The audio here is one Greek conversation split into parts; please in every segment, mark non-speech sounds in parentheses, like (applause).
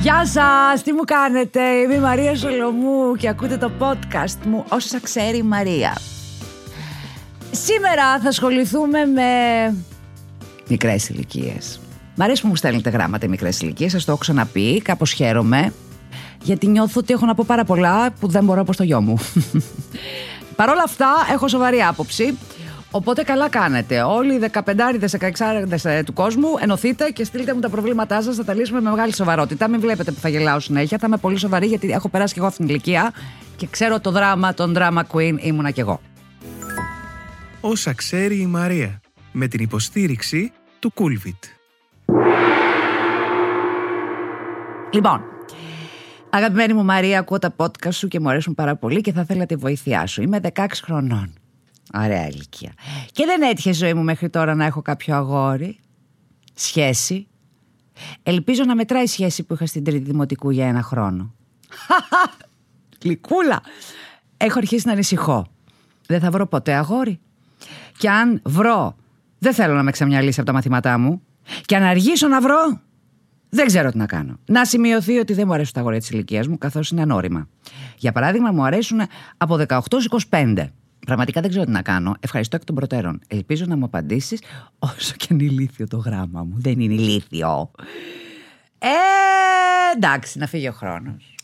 Γεια σας, τι μου κάνετε, είμαι η Μαρία Σολομού και ακούτε το podcast μου όσα ξέρει η Μαρία. Σήμερα θα ασχοληθούμε με μικρές ηλικίες. Μ' αρέσει που μου στέλνετε γράμματα οι μικρές ηλικίες, σας το έχω ξαναπεί, κάπως χαίρομαι, γιατί νιώθω ότι έχω να πω πάρα πολλά που δεν μπορώ από το γιο μου. (laughs) Παρ' όλα αυτά έχω σοβαρή άποψη Οπότε καλά κάνετε. Όλοι οι 15-16 ε, του κόσμου ενωθείτε και στείλτε μου τα προβλήματά σας. Θα τα λύσουμε με μεγάλη σοβαρότητα. Μην βλέπετε που θα γελάω συνέχεια. Θα είμαι πολύ σοβαρή γιατί έχω περάσει και εγώ αυτήν την ηλικία και ξέρω το δράμα, τον drama queen ήμουνα κι εγώ. Όσα ξέρει η Μαρία με την υποστήριξη του Coolvit. Λοιπόν, αγαπημένη μου Μαρία, ακούω τα podcast σου και μου αρέσουν πάρα πολύ και θα ήθελα τη βοήθειά σου. Είμαι 16 χρονών. Ωραία ηλικία. Και δεν έτυχε ζωή μου μέχρι τώρα να έχω κάποιο αγόρι. Σχέση. Ελπίζω να μετράει η σχέση που είχα στην τρίτη δημοτικού για ένα χρόνο. (laughs) Γλυκούλα. Έχω αρχίσει να ανησυχώ. Δεν θα βρω ποτέ αγόρι. Και αν βρω, δεν θέλω να με ξαμιαλίσει από τα μαθήματά μου. Και αν αργήσω να βρω, δεν ξέρω τι να κάνω. Να σημειωθεί ότι δεν μου αρέσουν τα αγόρια της ηλικίας μου, καθώς είναι ανώριμα. Για παράδειγμα, μου αρέσουν από 18 25. Πραγματικά δεν ξέρω τι να κάνω. Ευχαριστώ εκ των προτέρων. Ελπίζω να μου απαντήσεις όσο και είναι ηλίθιο το γράμμα μου. Δεν είναι ηλίθιο. Ε, εντάξει, να φύγει ο χρόνος.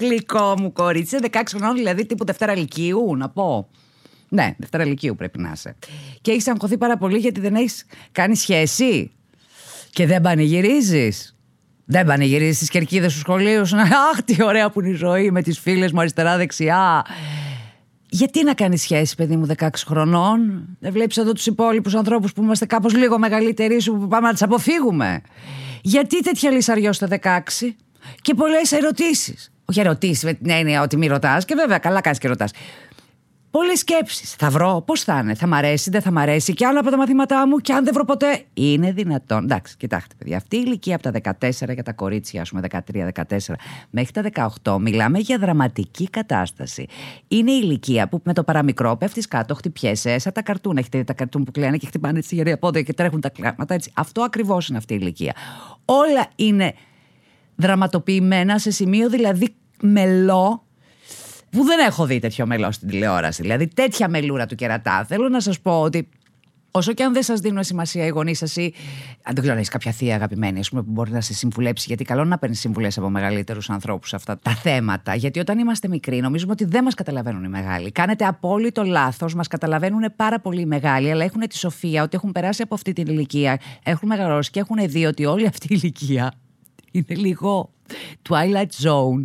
Γλυκό μου κορίτσι, 16 χρονών δηλαδή τύπου Δευτέρα Λυκείου, να πω. Ναι, Δευτέρα Λυκείου πρέπει να είσαι. Και έχεις αγχωθεί πάρα πολύ γιατί δεν έχεις κάνει σχέση. Και δεν πανηγυρίζεις. Δεν πανηγυρίζεις τι κερκίδες του σχολείου σου. Αχ, τι ωραία που είναι η ζωή με τις φίλες μου αριστερά-δεξιά. Γιατί να κάνεις σχέση, παιδί μου, 16 χρονών; Δεν βλέπεις εδώ τους υπόλοιπους ανθρώπους που είμαστε κάπως λίγο μεγαλύτεροι σου που πάμε να του αποφύγουμε; Γιατί τέτοια λυσαριό στο 16 και πολλές ερωτήσεις. Όχι ερωτήσεις με την έννοια ότι μη ρωτάς, και βέβαια καλά κάνεις και ρωτάς. Πολλές σκέψεις. Θα βρω, πώς θα είναι, θα μ' αρέσει, δεν θα μ' αρέσει, και άλλο από τα μαθήματά μου, και αν δεν βρω ποτέ. Είναι δυνατόν. Εντάξει, κοιτάξτε, παιδιά. Αυτή η ηλικία από τα 14 για τα κορίτσια, ας πούμε, 13-14, μέχρι τα 18, μιλάμε για δραματική κατάσταση. Είναι η ηλικία που με το παραμικρό πέφτεις κάτω, χτυπιέσαι, σαν τα καρτούν. Έχετε τα καρτούν που κλαίνε και χτυπάνε τη γερία πόδια και τρέχουν τα κλάματα. Έτσι. Αυτό ακριβώς είναι αυτή η ηλικία. Όλα είναι δραματοποιημένα σε σημείο δηλαδή μελό που δεν έχω δει τέτοιο μελό στην τηλεόραση. Δηλαδή τέτοια μελούρα του κερατά. Θέλω να σας πω ότι όσο και αν δεν σας δίνουν σημασία οι γονείς σας ή αν δεν ξέρω, έχει κάποια θεία αγαπημένη ας πούμε, που μπορεί να σε συμβουλέψει, γιατί καλό είναι να παίρνεις συμβουλές από μεγαλύτερους ανθρώπους σε αυτά τα θέματα. Γιατί όταν είμαστε μικροί, νομίζουμε ότι δεν μας καταλαβαίνουν οι μεγάλοι. Κάνετε απόλυτο λάθος, μας καταλαβαίνουν πάρα πολύ οι μεγάλοι, αλλά έχουν τη σοφία ότι έχουν περάσει από αυτή την ηλικία, έχουν μεγαλώσει και έχουν δει ότι όλη αυτή η ηλικία είναι λίγο Twilight Zone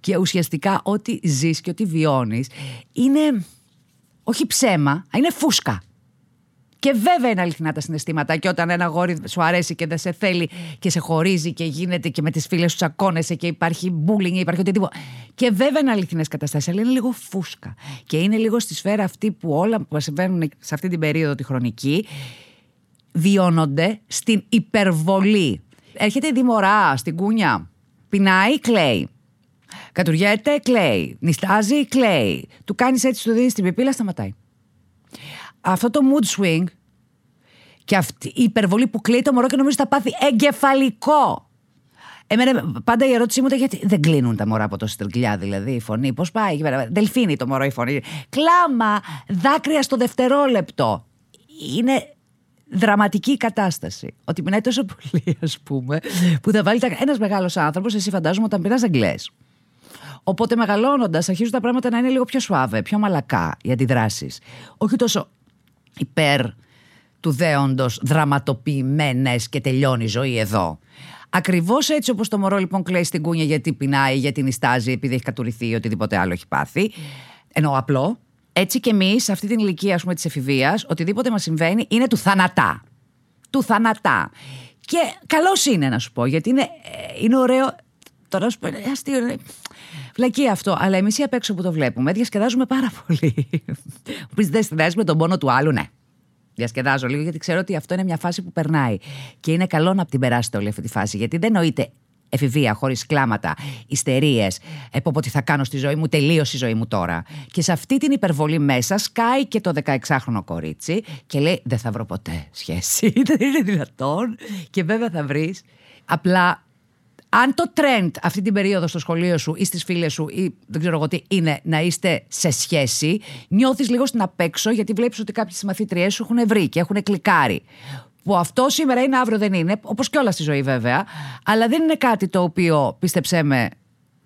και ουσιαστικά ό,τι ζεις και ό,τι βιώνεις είναι όχι ψέμα, είναι φούσκα. Και βέβαια είναι αληθινά τα συναισθήματα. Και όταν ένα γόρι σου αρέσει και δεν σε θέλει και σε χωρίζει και γίνεται και με τις φίλες σου τσακώνεσαι και υπάρχει bullying, υπάρχει οτιδήποτε. Και βέβαια είναι αληθινές καταστάσεις, αλλά είναι λίγο φούσκα. Και είναι λίγο στη σφαίρα αυτή που όλα που συμβαίνουν σε αυτή την περίοδο τη χρονική βιώνονται στην υπερβολή. Έρχεται η δημορά στην κούνια Πεινάει, κλαίει. Κατουργέται, κλαίει. Νιστάζει, κλαίει. Του κάνεις έτσι, του δίνεις την πιπίλα, σταματάει. Αυτό το mood swing και αυτή η υπερβολή που κλαίει το μωρό και νομίζω θα πάθει εγκεφαλικό. Εμένα πάντα η ερώτησή μου ήταν γιατί δεν κλείνουν τα μωρά από το στριγκλιά, δηλαδή η φωνή. Πώς πάει εκεί πέρα; Δελφίνι το μωρό η φωνή. Κλάμα, δάκρυα στο δευτερόλεπτο. Είναι δραματική κατάσταση. Ότι πεινάει τόσο πολύ, ας πούμε, που θα βάλει ένας μεγάλος άνθρωπος, εσύ φαντάζομαι, όταν πεινά Αγγλές. Οπότε μεγαλώνοντας, αρχίζουν τα πράγματα να είναι λίγο πιο σουάβε, πιο μαλακά οι αντιδράσεις. Όχι τόσο υπέρ του δέοντος δραματοποιημένες και τελειώνει η ζωή εδώ. Ακριβώς έτσι όπως το μωρό λοιπόν κλαίει στην κούνια γιατί πεινάει, γιατί νιστάζει, επειδή έχει κατουρηθεί ή οτιδήποτε άλλο έχει πάθει. Ενώ απλό, έτσι και εμείς, σε αυτή την ηλικία της εφηβείας, οτιδήποτε μας συμβαίνει είναι του θανατά. Του θανατά. Και καλός είναι να σου πω, γιατί είναι, ε, είναι ωραίο. Τώρα σου πω, είναι αστείο. Είναι... Βλακεί αυτό. Αλλά εμείς οι απ' έξω που το βλέπουμε, διασκεδάζουμε πάρα πολύ. Πει δεν συνδυάζει με τον πόνο του άλλου, ναι. Διασκεδάζω λίγο γιατί ξέρω ότι αυτό είναι μια φάση που περνάει. Και είναι καλό να την περάσετε όλη αυτή τη φάση. Γιατί δεν νοείται εφηβεία, χωρίς κλάματα, ιστερίες, επόπο τι θα κάνω στη ζωή μου, τελείωσε η ζωή μου τώρα. Και σε αυτή την υπερβολή μέσα σκάει και το 16χρονο κορίτσι και λέει: Δεν θα βρω ποτέ σχέση. (laughs) Δεν είναι δυνατόν. Και βέβαια θα βρεις. Απλά αν το trend αυτή την περίοδο στο σχολείο σου ή στις φίλες σου ή δεν ξέρω εγώ τι είναι να είστε σε σχέση, νιώθεις λίγο στην απέξω γιατί βλέπεις ότι κάποιε μαθήτριέ σου έχουν βρει και έχουν κλικάρει. Που αυτό σήμερα είναι, αύριο δεν είναι, όπως και όλα στη ζωή βέβαια, αλλά δεν είναι κάτι το οποίο πίστεψέ με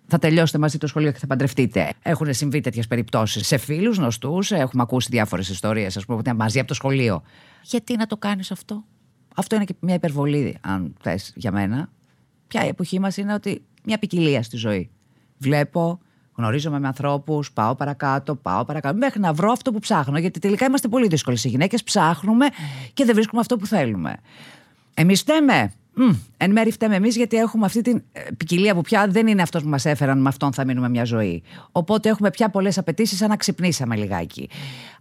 θα τελειώσετε μαζί το σχολείο και θα παντρευτείτε. Έχουν συμβεί τέτοιες περιπτώσεις σε φίλους, γνωστούς. Έχουμε ακούσει διάφορες ιστορίες, ας πούμε, ότι μαζί από το σχολείο. Γιατί να το κάνεις αυτό; Αυτό είναι και μια υπερβολή, αν θες για μένα πια η εποχή μας είναι ότι μια ποικιλία στη ζωή. Βλέπω, γνωρίζομαι με ανθρώπους, πάω παρακάτω, πάω παρακάτω, μέχρι να βρω αυτό που ψάχνω. Γιατί τελικά είμαστε πολύ δύσκολε. Οι γυναίκες ψάχνουμε και δεν βρίσκουμε αυτό που θέλουμε. Εμείς φταίμε. Mm, εν μέρει φταίμε εμείς γιατί έχουμε αυτή την ε, ποικιλία που πια δεν είναι αυτός που μας έφεραν, με αυτόν θα μείνουμε μια ζωή. Οπότε έχουμε πια πολλές απαιτήσεις, σαν να ξυπνήσαμε λιγάκι.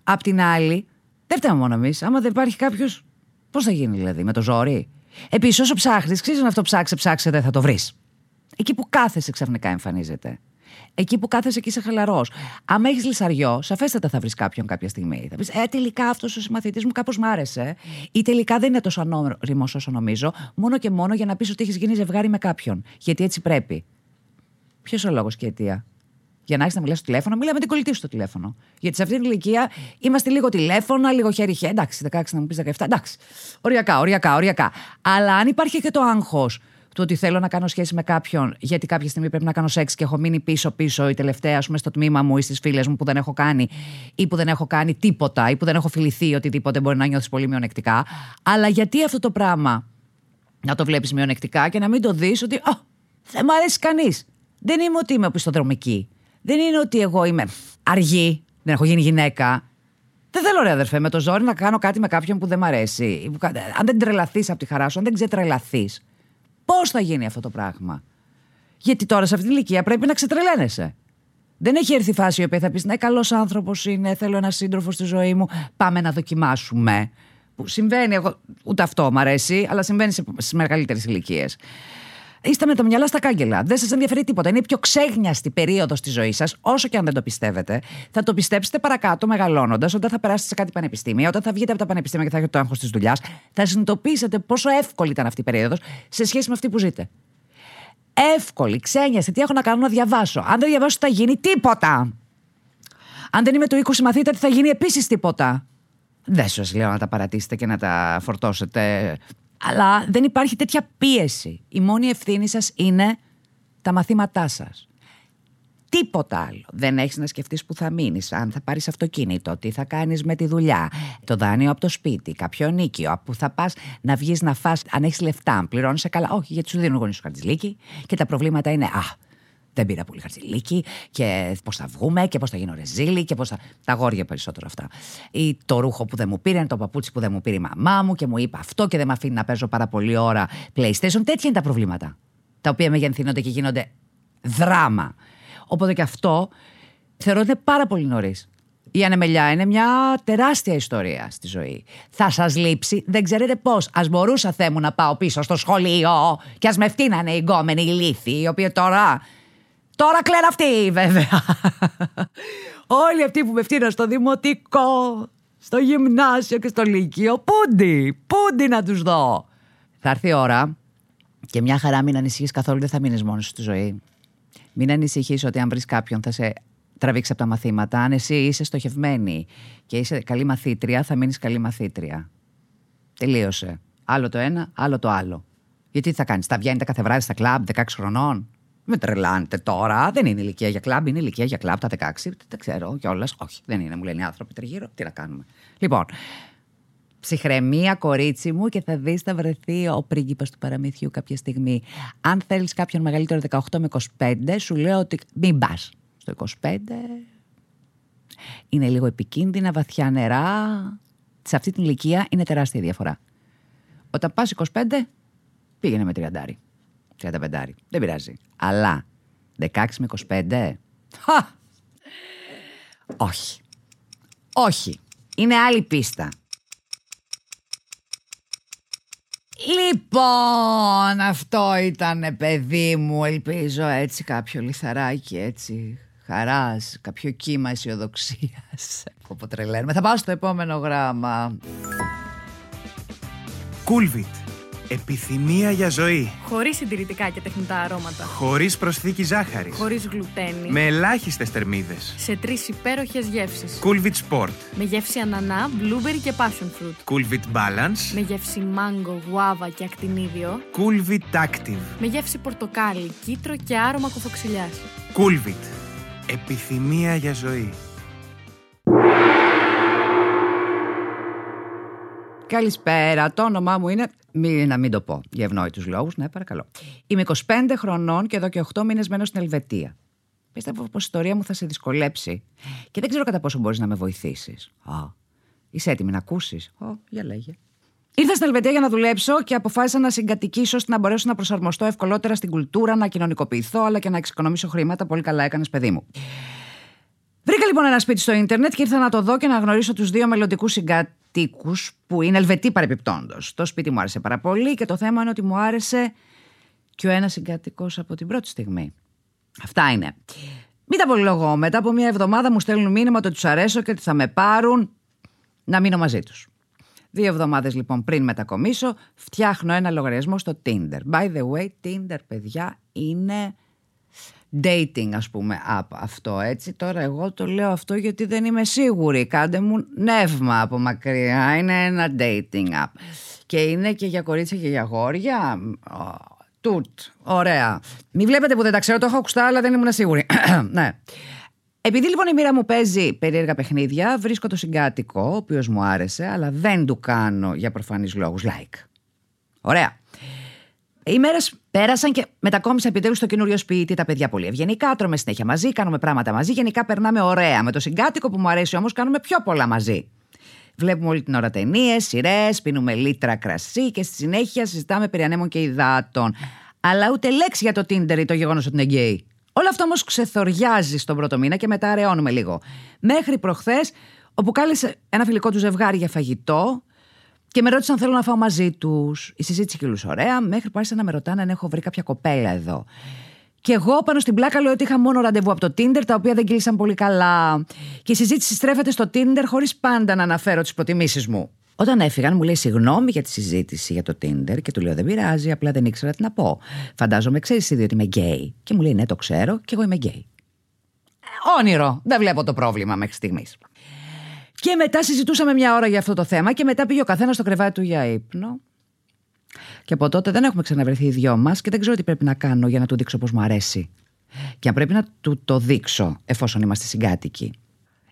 Απ' την άλλη, δεν φταίμε μόνο εμείς. Άμα δεν υπάρχει κάποιος. Πώς θα γίνει δηλαδή, με το ζόρι; Επίσης, όσο ψάχνεις, ξέρεις αν αυτό ψάξε, ψάξε, δεν θα το βρεις. Εκεί που κάθεσαι ξαφνικά εμφανίζεται. Εκεί που κάθεσαι και είσαι χαλαρός. Αν έχεις λησαριό, σαφέστατα θα βρεις κάποιον κάποια στιγμή. Θα πεις: Ε, τελικά αυτός ο συμμαθητής μου κάπως μ' άρεσε. Ή τελικά δεν είναι τόσο ανώριμος όσο νομίζω, μόνο και μόνο για να πεις ότι έχεις γίνει ζευγάρι με κάποιον. Γιατί έτσι πρέπει. Ποιος ο λόγος και η αιτία; Για να έχει να μιλάς στο τηλέφωνο, μιλάμε με την κολλητή σου στο τηλέφωνο. Γιατί σε αυτή την ηλικία είμαστε λίγο τηλέφωνα, λίγο χέρι-χέρι. Εντάξει, 16 να μου πεις 17. Εντάξει. Οριακά, οριακά, οριακά. Αλλά αν υπάρχει και το άγχος του ότι θέλω να κάνω σχέση με κάποιον, γιατί κάποια στιγμή πρέπει να κάνω σεξ και έχω μείνει πίσω-πίσω η τελευταία, ας πούμε, στο τμήμα μου ή στις φίλες μου που δεν έχω κάνει ή που δεν έχω κάνει τίποτα ή που δεν έχω φιληθεί οτιδήποτε μπορεί να νιώθεις πολύ μειονεκτικά. Αλλά γιατί αυτό το πράγμα να το βλέπεις μειονεκτικά και να μην το δεις ότι. Oh, δεν μου αρέσει κανείς. Δεν είμαι ότι είμαι οπισθοδρομική. Δεν είναι ότι εγώ είμαι αργή, δεν έχω γίνει γυναίκα. Δεν θέλω, ρε αδερφέ, με το ζόρι να κάνω κάτι με κάποιον που δεν μ' αρέσει. Αν δεν τρελαθείς από τη χαρά σου, αν δεν ξετρελαθείς, πώς θα γίνει αυτό το πράγμα; Γιατί τώρα σε αυτή την ηλικία πρέπει να ξετρελαίνεσαι. Δεν έχει έρθει η φάση η οποία θα πεις Ναι, καλός άνθρωπος είναι, θέλω ένα σύντροφο στη ζωή μου. Πάμε να δοκιμάσουμε. Που συμβαίνει, εγώ, ούτε αυτό μου αρέσει, αλλά συμβαίνει στι μεγαλύτερες ηλικίες είστε με τα μυαλά στα κάγκελα. Δεν σας ενδιαφέρει τίποτα. Είναι η πιο ξέγνιαστη περίοδος της ζωής σας, όσο και αν δεν το πιστεύετε. Θα το πιστέψετε παρακάτω μεγαλώνοντας, όταν θα περάσετε σε κάτι πανεπιστήμιο, όταν θα βγείτε από τα πανεπιστήμια και θα έχετε το άγχος της δουλειάς, θα συνειδητοποιήσετε πόσο εύκολη ήταν αυτή η περίοδος σε σχέση με αυτή που ζείτε. Εύκολη, ξένιαστη, τι έχω να κάνω να διαβάσω. Αν δεν διαβάσω, θα γίνει τίποτα. Αν δεν είμαι το 20 μαθήτα, θα γίνει επίσης τίποτα. Δεν σας λέω να τα παρατήσετε και να τα φορτώσετε αλλά δεν υπάρχει τέτοια πίεση. Η μόνη ευθύνη σας είναι τα μαθήματά σας. Τίποτα άλλο. Δεν έχεις να σκεφτείς που θα μείνεις, αν θα πάρεις αυτοκίνητο, τι θα κάνεις με τη δουλειά, το δάνειο από το σπίτι, κάποιο νίκιο, που θα πας να βγεις να φας, αν έχεις λεφτά, αν πληρώνεις καλά. Όχι, γιατί σου δίνουν γονείς σου χαρτζηλίκι και τα προβλήματα είναι, α, δεν πήρα πολύ χαρτζηλίκι και πώς θα βγούμε και πώς θα γίνω ρεζίλη και πώς θα. Τα γόρια περισσότερο αυτά. Ή το ρούχο που δεν μου πήρε, το παπούτσι που δεν μου πήρε η μαμά μου και μου είπε αυτό και δεν με αφήνει να παίζω πάρα πολύ ώρα PlayStation. Τέτοια είναι τα προβλήματα. Τα οποία μεγενθύνονται και γίνονται δράμα. Οπότε και αυτό θεωρώ ότι είναι πάρα πολύ νωρίς. Η ανεμελιά είναι μια τεράστια ιστορία στη ζωή. Θα σας λείψει, δεν ξέρετε πώς. Α μπορούσα, Θεέ μου, να πάω πίσω στο σχολείο και ας με φτύνανε οι γκόμενοι οι λύθοι, οι οποίοι τώρα Τώρα κλαίνουν αυτοί, βέβαια. Όλοι αυτοί που με φτύναν στο δημοτικό, στο γυμνάσιο και στο λύκειο, πούντι, πούντι να τους δω; Θα έρθει η ώρα και μια χαρά μην ανησυχείς καθόλου, δεν θα μείνεις μόνος στη ζωή. Μην ανησυχείς ότι αν βρεις κάποιον θα σε τραβήξει από τα μαθήματα. Αν εσύ είσαι στοχευμένη και είσαι καλή μαθήτρια, θα μείνεις καλή μαθήτρια. Τελείωσε. Άλλο το ένα, άλλο το άλλο. Γιατί τι θα κάνεις, θα βγαίνετε κάθε βράδυ στα κλαμπ 16 χρονών; Με τρελάνετε τώρα. Δεν είναι ηλικία για κλαμπ, είναι ηλικία για κλαμπ τα 16. Δεν ξέρω κιόλας. Όχι, δεν είναι, μου λένε οι άνθρωποι τριγύρω. Τι να κάνουμε. Λοιπόν, ψυχραιμία κορίτσι μου και θα δεις θα βρεθεί ο πρίγκιπας του παραμυθιού κάποια στιγμή. Αν θέλεις κάποιον μεγαλύτερο 18 με 25, σου λέω ότι μην πας. Στο 25 είναι λίγο επικίνδυνα, βαθιά νερά. Σε αυτή την ηλικία είναι τεράστια διαφορά. Όταν πας 25, πήγαινε με 30. 35. Δεν πειράζει. Αλλά 16 με 25. Χα! Όχι. Όχι. Είναι άλλη πίστα. Λοιπόν, αυτό ήταν παιδί μου. Ελπίζω έτσι κάποιο λιθαράκι έτσι χαράς, κάποιο κύμα αισιοδοξίας. (laughs) Όπω τρελαίνουμε. Θα πάω στο επόμενο γράμμα. Κούλβιτ. Επιθυμία για ζωή. Χωρίς συντηρητικά και τεχνητά αρώματα. Χωρίς προσθήκη ζάχαρης. Χωρίς γλουτένι. Με ελάχιστες θερμίδες. Σε τρεις υπέροχες γεύσεις. Coolvit Sport. Με γεύση ανανά, blueberry και passion fruit. Coolvit Balance. Με γεύση μάγκο, γουάβα και ακτινίδιο. Coolvit Active. Με γεύση πορτοκάλι, κίτρο και άρωμα κοφοξιλιά. Coolvit. Επιθυμία για ζωή. Καλησπέρα. Το όνομά μου είναι. Μη, να μην το πω για ευνόητους λόγους. Ναι, παρακαλώ. Είμαι 25 χρονών και εδώ και 8 μήνες μένω στην Ελβετία. Πίστευα πως η ιστορία μου θα σε δυσκολέψει και δεν ξέρω κατά πόσο μπορείς να με βοηθήσεις. Α, είσαι έτοιμη να ακούσεις; Ω, για λέγε. Ήρθα στην Ελβετία για να δουλέψω και αποφάσισα να συγκατοικήσω ώστε να μπορέσω να προσαρμοστώ ευκολότερα στην κουλτούρα, να κοινωνικοποιηθώ αλλά και να εξοικονομήσω χρήματα. Πολύ καλά έκανες, παιδί μου. Βρήκα λοιπόν ένα σπίτι στο ίντερνετ και ήρθα να το δω και να γνωρίσω τους δύο μελλοντικούς συγκατοίκου που είναι Ελβετοί παρεπιπτόντως. Το σπίτι μου άρεσε πάρα πολύ και το θέμα είναι ότι μου άρεσε και ο ένας συγκάτοικος από την πρώτη στιγμή. Αυτά είναι. Μην τα πολυλογώ. Μετά από μία εβδομάδα μου στέλνουν μήνυμα ότι τους αρέσω και ότι θα με πάρουν να μείνω μαζί τους. Δύο εβδομάδες λοιπόν πριν μετακομίσω, φτιάχνω ένα λογαριασμό στο Tinder. By the way, Tinder, παιδιά, είναι dating ας πούμε app αυτό έτσι. Τώρα εγώ το λέω αυτό γιατί δεν είμαι σίγουρη. Κάντε μου νεύμα από μακριά. Είναι ένα dating app. Και είναι και για κορίτσια και για γόρια. Τούτ, ωραία. Μην βλέπετε που δεν τα ξέρω. Το έχω ακουστά αλλά δεν ήμουν σίγουρη. (clears throat) Ναι. Επειδή λοιπόν η μοίρα μου παίζει περίεργα παιχνίδια, βρίσκω το συγκάτοικο, ο οποίος μου άρεσε, αλλά δεν του κάνω για προφανείς λόγους. Like. Ωραία. Οι μέρες πέρασαν και μετακόμισα επιτέλους στο καινούριο σπίτι. Τα παιδιά πολύ ευγενικά, τρώμε συνέχεια μαζί, κάνουμε πράγματα μαζί. Γενικά περνάμε ωραία. Με το συγκάτοικο που μου αρέσει όμως, κάνουμε πιο πολλά μαζί. Βλέπουμε όλη την ώρα ταινίες, σειρές, πίνουμε λίτρα κρασί και στη συνέχεια συζητάμε περί ανέμων και υδάτων. Αλλά ούτε λέξη για το Tinder ή το γεγονός ότι είναι γκέι. Όλο αυτό όμως ξεθοριάζει στον πρώτο μήνα και μετά αραιώνουμε λίγο. Μέχρι προχθές, όπου κάλεσε ένα φιλικό του ζευγάρι για φαγητό και με ρώτησαν αν θέλω να φάω μαζί τους. Η συζήτηση κυλούσε ωραία, μέχρι που άρχισαν να με ρωτάνε αν έχω βρει κάποια κοπέλα εδώ. Και εγώ πάνω στην πλάκα λέω ότι είχα μόνο ραντεβού από το Tinder, τα οποία δεν κύλησαν πολύ καλά. Και η συζήτηση στρέφεται στο Tinder χωρίς πάντα να αναφέρω τις προτιμήσεις μου. Όταν έφυγαν, μου λέει συγγνώμη για τη συζήτηση για το Tinder και του λέω δεν πειράζει, απλά δεν ήξερα τι να πω. Φαντάζομαι, ξέρεις ήδη ότι είμαι γκέι. Και μου λέει ναι, το ξέρω και εγώ είμαι γκέι. Όνειρο. Δεν βλέπω το πρόβλημα μέχρι στιγμής. Και μετά συζητούσαμε μια ώρα για αυτό το θέμα και μετά πήγε ο καθένας στο κρεβάτι του για ύπνο. Και από τότε δεν έχουμε ξαναβρεθεί οι δυο μας και δεν ξέρω τι πρέπει να κάνω για να του δείξω πως μου αρέσει. Και αν πρέπει να του το δείξω εφόσον είμαστε συγκάτοικοι.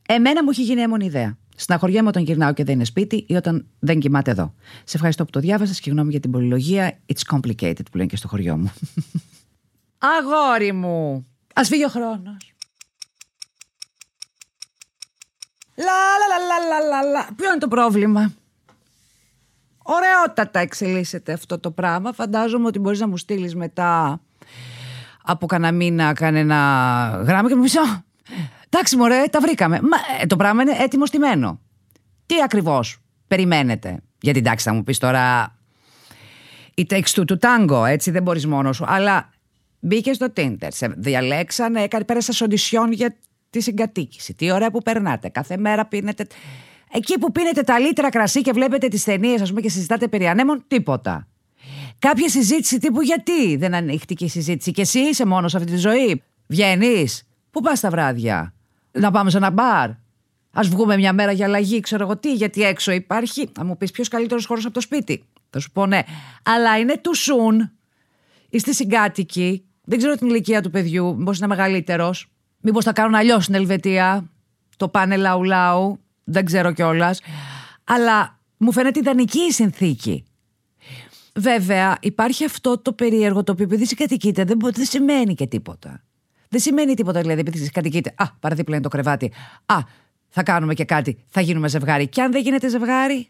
Εμένα μου έχει γίνει έμονη ιδέα. Συναχωριέμαι όταν γυρνάω και δεν είναι σπίτι ή όταν δεν κοιμάται εδώ. Σε ευχαριστώ που το διάβασες και γνώμη για την πολυλογία. It's complicated που λένε και στο χωριό μου. Αγόρι μου! Α φύγει ο χρόνος. Λα, λα, λα, λα, λα, Ποιο είναι το πρόβλημα; Ωραιότατα εξελίσσεται αυτό το πράγμα. Φαντάζομαι ότι μπορείς να μου στείλεις μετά από κανένα μήνα κανένα γράμμα και μου πεις Εντάξει μωρέ, τα βρήκαμε. Μα, ε, το πράγμα είναι έτοιμο στημένο. Τι ακριβώς περιμένετε; Γιατί εντάξει θα μου πεις τώρα η takes two του tango, έτσι δεν μπορείς μόνος σου. Αλλά μπήκες στο Tinder, σε διαλέξανε, έκανε, πέρασε οντισιόν για τη συγκατοίκηση. Τι ωραία που περνάτε. Κάθε μέρα πίνετε. Εκεί που πίνετε τα λίτρα κρασί και βλέπετε τις ταινίες, ας πούμε, και συζητάτε περί ανέμων, τίποτα. Κάποια συζήτηση τύπου γιατί δεν ανοίχτηκε η συζήτηση. Και εσύ είσαι μόνος σε αυτή τη ζωή; Βγαίνεις; Πού πας τα βράδια; Να πάμε σε ένα μπαρ; Α βγούμε μια μέρα για αλλαγή, ξέρω εγώ τι, γιατί έξω υπάρχει. Θα μου πεις ποιος καλύτερος χώρος από το σπίτι; Θα σου πω ναι. Αλλά είναι του σουν. Είστε συγκάτοικοι. Δεν ξέρω την ηλικία του παιδιού. Μήπως είναι μεγαλύτερος. Μήπως θα κάνουν αλλιώς στην Ελβετία. Το πάνε λαού λαού. Δεν ξέρω κιόλας. Αλλά μου φαίνεται ιδανική η συνθήκη. Βέβαια, υπάρχει αυτό το περίεργο το οποίο επειδή συγκατοικείται δεν, δεν σημαίνει και τίποτα. Δεν σημαίνει τίποτα δηλαδή επειδή συγκατοικείται. Α, παραδίπλα είναι το κρεβάτι. Α, θα κάνουμε και κάτι. Θα γίνουμε ζευγάρι. Και αν δεν γίνεται ζευγάρι,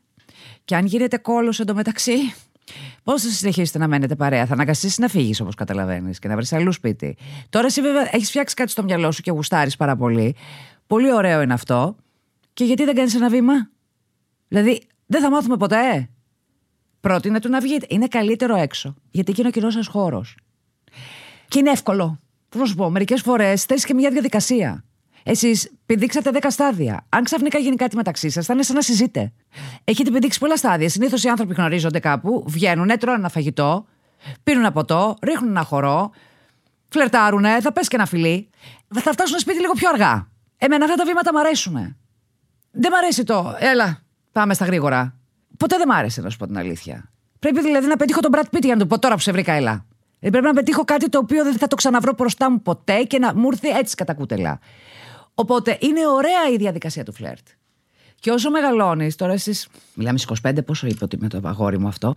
και αν γίνεται κόλος εντωμεταξύ, Πώ θα συνεχίσετε να μένετε παρέα, θα αναγκαστείς να φύγεις όπω καταλαβαίνεις και να βρεις αλλού σπίτι. Τώρα εσύ βέβαια έχεις φτιάξει κάτι στο μυαλό σου και γουστάρεις πάρα πολύ. Πολύ ωραίο είναι αυτό. Και γιατί δεν κάνεις ένα βήμα; Δηλαδή, δεν θα μάθουμε ποτέ. πρότεινε του να βγείτε. Είναι καλύτερο έξω. Γιατί εκεί είναι ο κοινός σας χώρος. Και είναι εύκολο. Πώς να σου πω, μερικές φορές θέλει και μια διαδικασία. Εσείς πηδήξατε 10 στάδια. Αν ξαφνικά γίνει κάτι μεταξύ σας, θα είναι σαν να συζείτε. Έχετε πηδήξει πολλά στάδια. Συνήθως οι άνθρωποι γνωρίζονται κάπου, βγαίνουν, τρώνε ένα φαγητό, πίνουν ένα ποτό, ρίχνουν ένα χορό, φλερτάρουνε, θα πέσει και ένα φιλί. Θα φτάσουν σπίτι λίγο πιο αργά. Εμένα αυτά τα βήματα μ' αρέσουν. Δεν μ' αρέσει το. Έλα, πάμε στα γρήγορα. Ποτέ δεν μ' άρεσε, να σου πω την αλήθεια. Πρέπει δηλαδή να πετύχω τον Brad Pitt για να του πω τώρα που σε βρήκα, έλα. Ε, πρέπει να πετύχω κάτι το οποίο δεν θα το ξαναβρω μπροστά μου ποτέ και να μου έρθει έτσι κατά κούτελα. Οπότε είναι ωραία η διαδικασία του φλερτ. Και όσο μεγαλώνεις, τώρα εσείς. Μιλάμε στις 25, πόσο είπε ότι με το αγόρι μου αυτό.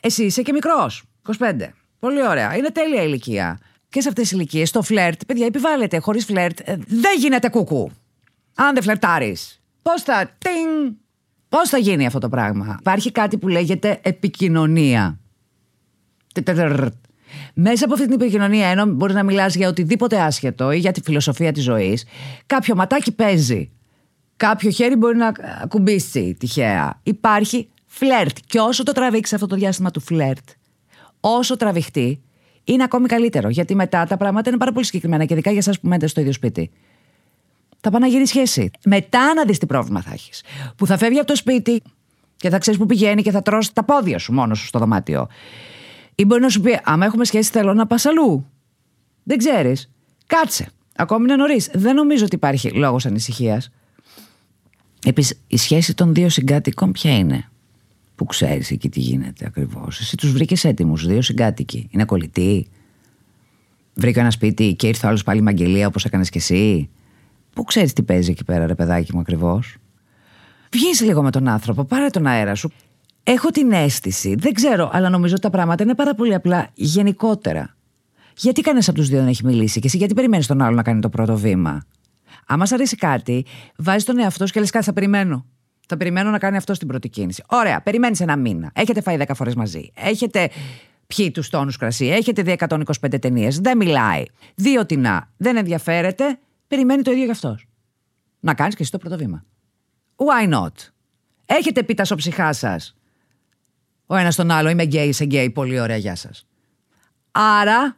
Εσύ είσαι και μικρός. 25. Πολύ ωραία. Είναι τέλεια ηλικία. Και σε αυτές τις ηλικίες το φλερτ, παιδιά, επιβάλλεται. Χωρίς φλερτ ε, δεν γίνεται κούκου. Αν δεν φλερτάρεις. Πώς θα. Τινγκ! Πώς θα γίνει αυτό το πράγμα. Υπάρχει κάτι που λέγεται επικοινωνία. Μέσα από αυτή την επικοινωνία, ενώ μπορεί να μιλάς για οτιδήποτε άσχετο ή για τη φιλοσοφία της ζωής, κάποιο ματάκι παίζει. Κάποιο χέρι μπορεί να κουμπίσει τυχαία. Υπάρχει φλερτ. Και όσο το τραβήξεις αυτό το διάστημα του φλερτ, όσο τραβηχτεί, είναι ακόμη καλύτερο. Γιατί μετά τα πράγματα είναι πάρα πολύ συγκεκριμένα και ειδικά για εσάς που μένετε στο ίδιο σπίτι. Θα πάει να γίνει σχέση. Μετά να δεις τι πρόβλημα θα έχεις. Που θα φεύγει από το σπίτι και θα ξέρεις που πηγαίνει και θα τρώσει τα πόδια σου μόνος σου στο δωμάτιο. Ή μπορεί να σου πει: Άμα έχουμε σχέση, θέλω να πας αλλού. Δεν ξέρεις. Κάτσε. Ακόμη είναι νωρίς. Δεν νομίζω ότι υπάρχει λόγος ανησυχίας. Επίσης, η σχέση των δύο συγκάτοικων ποια είναι; Που ξέρεις εκεί τι γίνεται ακριβώς. Εσύ τους βρήκες έτοιμους, δύο συγκάτοικοι. Είναι κολλητοί. Βρήκα ένα σπίτι και ήρθε ο άλλος πάλι μαγγελία όπως έκανες κι εσύ. Πού ξέρεις τι παίζει εκεί πέρα, ρε παιδάκι μου ακριβώς; Βγεις λίγο με τον άνθρωπο, πάρε τον αέρα σου. Έχω την αίσθηση, δεν ξέρω, αλλά νομίζω ότι τα πράγματα είναι πάρα πολύ απλά γενικότερα. Γιατί κανένας από τους δύο δεν έχει μιλήσει και εσύ γιατί περιμένεις τον άλλο να κάνει το πρώτο βήμα; Άμα σ' αρέσει κάτι, βάζεις τον εαυτό σου και λες κάτι, θα περιμένω. Θα περιμένω να κάνει αυτό στην πρώτη κίνηση. Ωραία, περιμένεις ένα μήνα. Έχετε φάει 10 φορές μαζί. Έχετε πιει τους τόνους κρασί. Έχετε δει 125 ταινίες. Δεν μιλάει. Δύο τεινά. Δεν ενδιαφέρεται. Περιμένει το ίδιο για αυτός. Να κάνεις και εσύ το πρώτο βήμα. Why not? Έχετε πει τα σοψυχά σας ο ένας τον άλλο. Είμαι γκέι, είσαι γκέι. Πολύ ωραία, γεια σας. Άρα,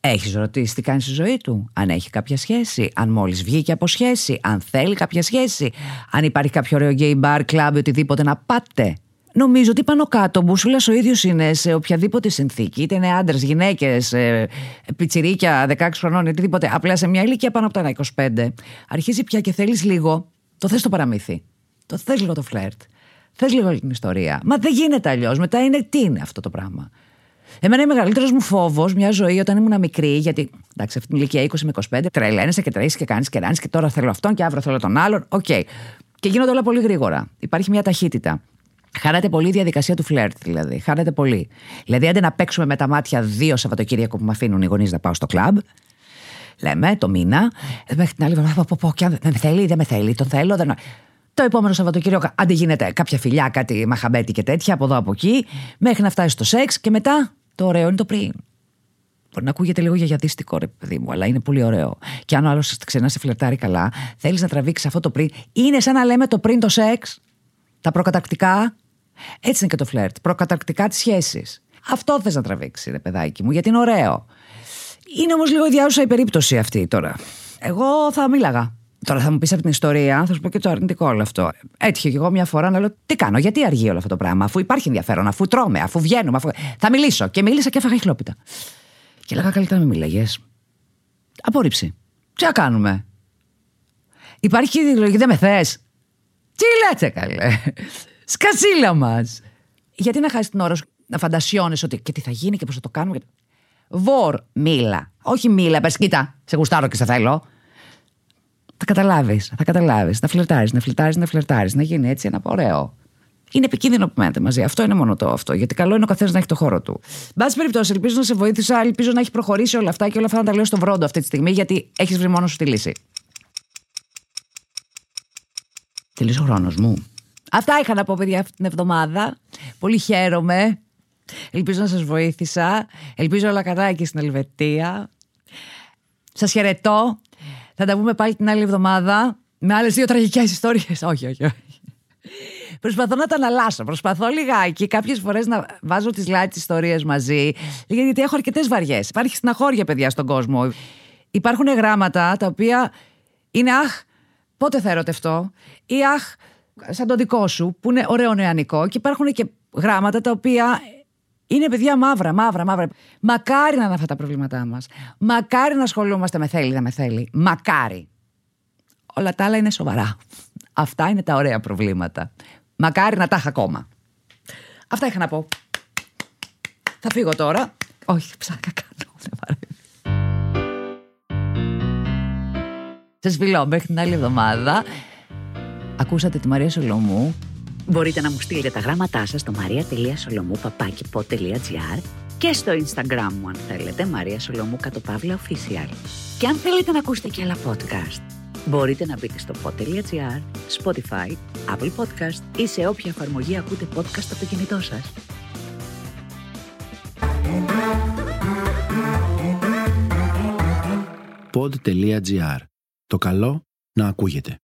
έχεις ρωτήσει τι κάνει στη ζωή του. Αν έχει κάποια σχέση. Αν μόλις βγήκε από σχέση. Αν θέλει κάποια σχέση. Αν υπάρχει κάποιο ωραίο γκέι bar, club, οτιδήποτε να πάτε. Νομίζω ότι πάνω κάτω μπούσουλας ο ίδιος είναι σε οποιαδήποτε συνθήκη. Είτε είναι άντρες, γυναίκες, ε, πιτσιρίκια, 16 χρονών, οτιδήποτε. Απλά σε μια ηλικία πάνω από τα 25, αρχίζει πια και θέλεις λίγο. Το θες το παραμύθι. Το θες λίγο το φλερτ. Θες λίγο την ιστορία. Μα δεν γίνεται αλλιώς. Μετά είναι τι είναι αυτό το πράγμα. Εμένα ο μεγαλύτερος μου φόβος, μια ζωή όταν ήμουν μικρή, γιατί εντάξει, αυτή την ηλικία 20 με 25, τρελαίνεσαι και τρέχεις και κάνεις και ράνεις και τώρα θέλω αυτόν και αύριο θέλω τον άλλον. OK. Okay. Και γίνονται όλα πολύ γρήγορα. Υπάρχει μια ταχύτητα. Χάνεται πολύ η διαδικασία του φλερτ, δηλαδή. Χάνεται πολύ. Δηλαδή, άντε να παίξουμε με τα μάτια δύο Σαββατοκύριακο που με αφήνουν οι γονείς να πάω στο κλαμπ. Λέμε το μήνα. Μέχρι την άλλη εβδομάδα, πω, πω, δεν με θέλει, δεν με θέλει, τον θέλω. Δεν... Το επόμενο Σαββατοκύριακο αντί γίνεται κάποια φιλιά, κάτι μαχαμπέτη και τέτοια από εδώ από εκεί, μέχρι να φτάσει στο σεξ και μετά το ωραίο είναι το πριν. Μπορεί να ακούγεται λίγο γιαγιαδίστικο, ρε παιδί μου, αλλά είναι πολύ ωραίο. Και αν ο άλλος ξένα σε φλερτάρει καλά, θέλεις να τραβήξεις αυτό το πριν. Είναι σαν να λέμε το πριν το σεξ, τα προκατακτικά. Έτσι είναι και το φλερτ. Προκατακτικά της σχέσης. Αυτό θες να τραβήξεις, ρε παιδάκι μου, γιατί είναι ωραίο. Είναι όμως λίγο διάουσα η περίπτωση αυτή τώρα. Εγώ θα μίλαγα. Τώρα θα μου πεις από την ιστορία, θα σου πω και το αρνητικό όλο αυτό. Έτυχε και εγώ μια φορά να λέω: Τι κάνω, γιατί αργεί όλο αυτό το πράγμα, αφού υπάρχει ενδιαφέρον, αφού τρώμε, αφού βγαίνουμε. Αφού... Θα μιλήσω. Και μίλησα και έφαγα χλόπιτα. Και έλεγα: Καλύτερα να μην μιλαγέ. Απόρριψη. Τι να κάνουμε; Υπάρχει και η ιδεολογική, δεν με θες; Τι λέτε, καλέ. Σκασίλα μας. Γιατί να χάσεις την ώρα σου να φαντασιώνεις ότι και τι θα γίνει και πώς θα το κάνουμε. Βορ, μίλα. Όχι μίλα, πες, κοίτα, σε γουστάρω και σε θέλω. Θα καταλάβεις, θα καταλάβεις. Να φλερτάρεις, να φλερτάρεις, να φλερτάρεις. Να γίνει έτσι ένα ωραίο. Είναι επικίνδυνο που μένετε μαζί. Αυτό είναι μόνο το αυτό. Γιατί καλό είναι ο καθένας να έχει το χώρο του. Μπα περιπτώσει, ελπίζω να σε βοήθησα, ελπίζω να έχει προχωρήσει όλα αυτά και όλα αυτά να τα λέω στο βρόντο αυτή τη στιγμή, γιατί έχεις βρει μόνος σου τη λύση. Τελείωσε ο χρόνος μου. Αυτά είχα να πω, παιδιά, αυτή την εβδομάδα. Πολύ χαίρομαι. Ελπίζω να σας βοήθησα. Ελπίζω όλα καλά εκεί στην Ελβετία. Σας χαιρετώ. Θα τα πούμε πάλι την άλλη εβδομάδα με άλλες δύο τραγικές ιστορίες. όχι, όχι, όχι. Προσπαθώ να τα αναλάσω. Προσπαθώ λιγάκι κάποιες φορές να βάζω τις light ιστορίες μαζί. Γιατί έχω αρκετές βαριές. Υπάρχει στεναχώρια, παιδιά, στον κόσμο. Υπάρχουν γράμματα τα οποία είναι αχ, πότε θα ερωτευτώ, ή αχ, σαν το δικό σου, που είναι ωραίο νεανικό, και υπάρχουν και γράμματα τα οποία είναι παιδιά μαύρα, μαύρα, μαύρα. Μακάρι να είναι αυτά τα προβλήματά μας. Μακάρι να ασχολούμαστε με θέλει, δεν με θέλει. Μακάρι. Όλα τα άλλα είναι σοβαρά. Αυτά είναι τα ωραία προβλήματα. Μακάρι να τα είχα ακόμα. Αυτά είχα να πω. Θα φύγω τώρα. Όχι, ψάκα κάνω. Σας φιλώ μέχρι την άλλη εβδομάδα. Ακούσατε τη Μαρία Σολομού. Μπορείτε να μου στείλετε τα γράμματά σας στο maria.solomou.gr και στο Instagram μου αν θέλετε, Μαρία Σολομού κατ' official. Και αν θέλετε να ακούσετε και άλλα podcast, μπορείτε να μπείτε στο pod.gr, Spotify, Apple Podcast ή σε όποια εφαρμογή ακούτε podcast από το κινητό σας. Pod.gr. Το καλό να ακούγεται.